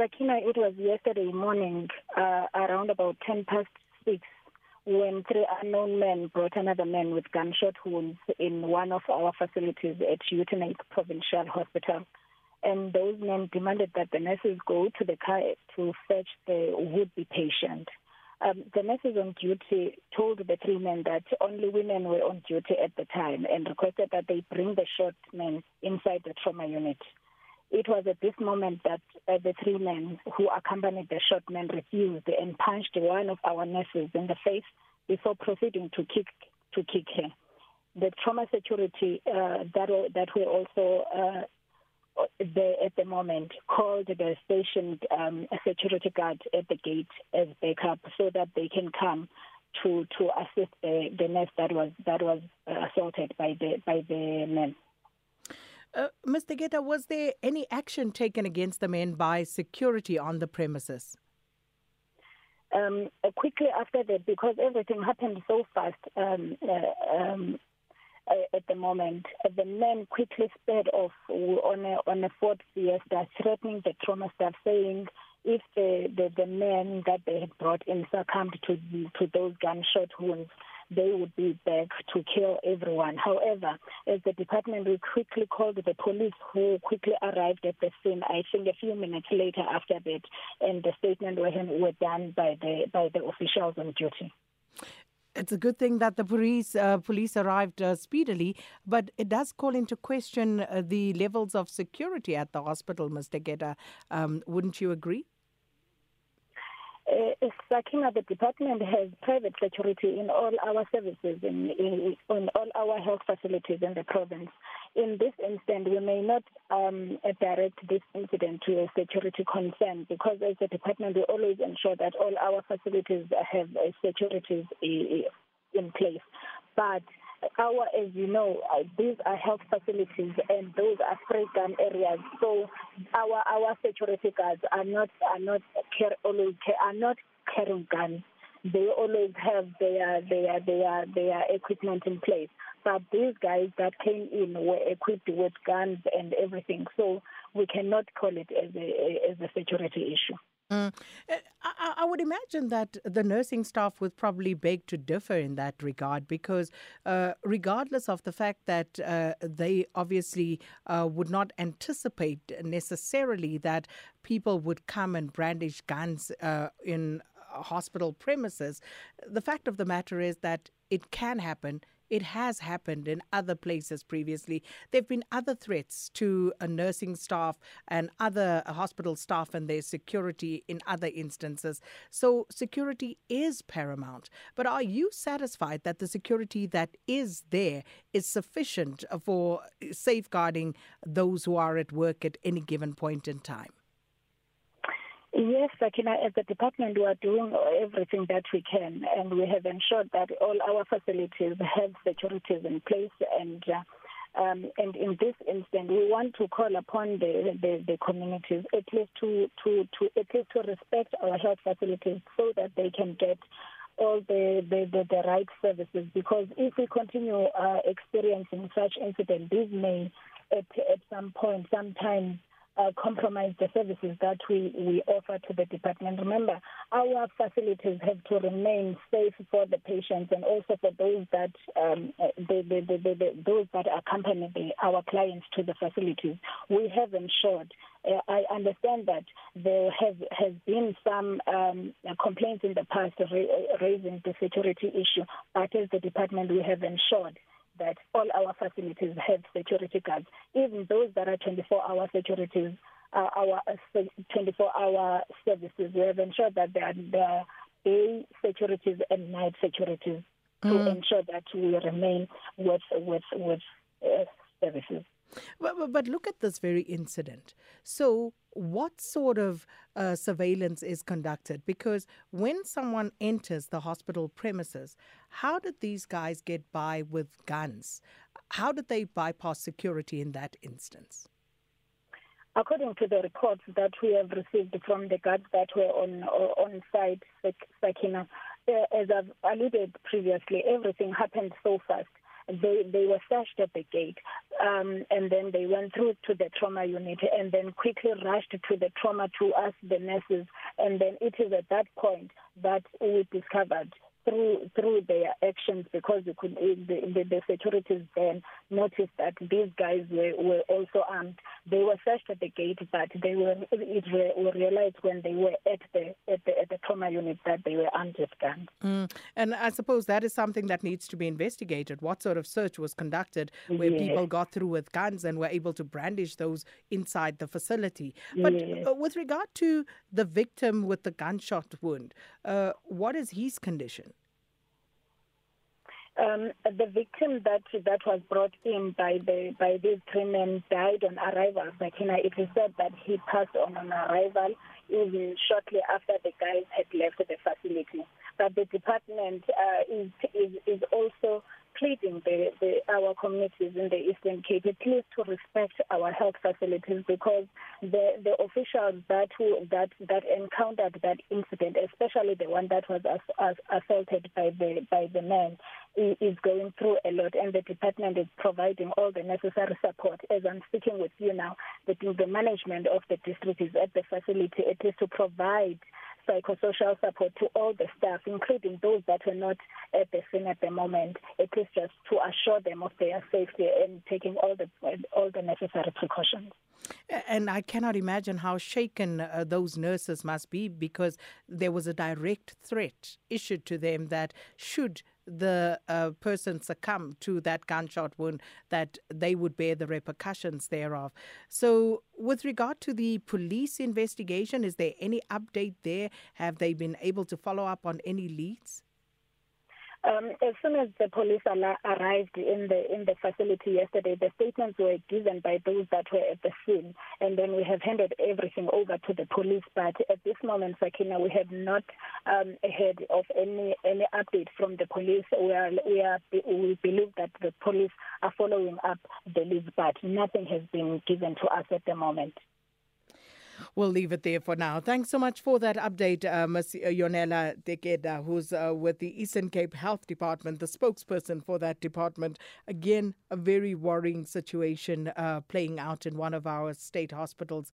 Sakina, it was yesterday morning, uh, around about 10 past 6, when three unknown men brought another man with gunshot wounds in one of our facilities at Uitenhage Provincial Hospital. And those men demanded that the nurses go to the car to fetch the would-be patient. Um, the nurses on duty told the three men that only women were on duty at the time and requested that they bring the shot men inside the trauma unit. It was at this moment that uh, the three men who accompanied the shot men refused and punched one of our nurses in the face before proceeding to kick to kick her. The trauma security uh, that that were also uh, there at the moment called the stationed um, security guard at the gate as backup so that they can come to to assist the, the nurse that was that was assaulted by the by the men. Uh, Mr. Geta, was there any action taken against the men by security on the premises? Um, uh, quickly after that, because everything happened so fast um, uh, um, uh, at the moment, uh, the men quickly sped off on a, on a Ford Fiesta, threatening the trauma staff, saying if the, the, the men that they had brought in succumbed to, to those gunshot wounds, they would be back to kill everyone. However, as the department, we quickly called the police who quickly arrived at the scene, I think a few minutes later after that, and the statement were, were done by the, by the officials on duty. It's a good thing that the police uh, police arrived uh, speedily, but it does call into question uh, the levels of security at the hospital, Mr. Geta. Um, wouldn't you agree? Uh, Sakina, the department has private security in all our services, in, in, in all our health facilities in the province. In this instance, we may not um, direct this incident to a security concern because as a department, we always ensure that all our facilities have uh, securities in place. But our, as you know, uh, these are health facilities and those are gun areas. So our our security guards are not are not care, always are not carrying guns. They always have their their their their equipment in place. But these guys that came in were equipped with guns and everything. So we cannot call it as a as a security issue. Mm. Uh, I, I, would imagine that the nursing staff would probably beg to differ in that regard because, uh, regardless of the fact that uh, they obviously uh, would not anticipate necessarily that people would come and brandish guns uh, in hospital premises, the fact of the matter is that it can happen it has happened in other places previously. There have been other threats to nursing staff and other uh, hospital staff and their security in other instances. So, security is paramount. But are you satisfied that the security that is there is sufficient for safeguarding those who are at work at any given point in time? Yes, Sakina, as a department, we are doing everything that we can, and we have ensured that all our facilities have securities in place. And uh, um, and in this instance, we want to call upon the, the, the communities at least to, to, to at least to respect our health facilities so that they can get all the, the, the, the right services. Because if we continue uh, experiencing such incidents, this may at, at some point, sometimes uh, compromise the services that we, we offer to the department. Remember, our facilities have to remain safe for the patients and also for those that um, those that accompany the, our clients to the facilities. We have ensured. Uh, I understand that there have has been some um, complaints in the past ra- raising the security issue, but as the department, we have ensured that all our facilities have security guards, even those that are 24-hour securities, uh, our 24-hour services. We have ensured that there are, are day securities and night securities mm. to ensure that we remain with with with uh, services. But, but look at this very incident. So, what sort of uh, surveillance is conducted? Because when someone enters the hospital premises, how did these guys get by with guns? How did they bypass security in that instance? According to the reports that we have received from the guards that were on on site, Sakina, uh, as I've alluded previously, everything happened so fast they they were searched at the gate, um, and then they went through to the trauma unit, and then quickly rushed to the trauma to us, the nurses, and then it is at that point that we discovered through through their actions because could the, the, the securities then noticed that these guys were, were also armed. They were searched at the gate, but they were it were realized when they were at the at the, at the trauma unit that they were armed with guns. Mm. And I suppose that is something that needs to be investigated. What sort of search was conducted where yes. people got through with guns and were able to brandish those inside the facility? But yes. Uh, with regard to the victim with the gunshot wound, uh, what is his condition? Um, the victim that that was brought in by the by these three men died on arrival. Sakina, it is said that he passed on on arrival even shortly after the guys had left the facility. But the department uh, is, is is also pleading the, the, our communities in the Eastern Cape, please to respect our health facilities because the, the officials that who, that that encountered that incident, especially the one that was as, as assaulted by the by the man, is going through a lot, and the department is providing all the necessary support. As I'm speaking with you now, the, the management of the district is at the facility. It is to provide psychosocial support to all the staff, including those that are not at the scene at the moment. It is just to assure them of their safety and taking all the all the necessary precautions. And I cannot imagine how shaken uh, those nurses must be because there was a direct threat issued to them that should the uh, person succumb to that gunshot wound, that they would bear the repercussions thereof. So, with regard to the police investigation, is there any update there? Have they been able to follow up on any leads? Um, as soon as the police arrived in the in the facility yesterday, the statements were given by those that were at the scene, and then we have handed everything over to the police. But at this moment, Sakina, we have not um, heard of any any update from the police. We are we are we believe that the police are following up the leads, but nothing has been given to us at the moment. We'll leave it there for now. Thanks so much for that update, uh, Ms. Yonela Dekeda, who's uh, with the Eastern Cape Health Department, the spokesperson for that department. Again, a very worrying situation uh, playing out in one of our state hospitals.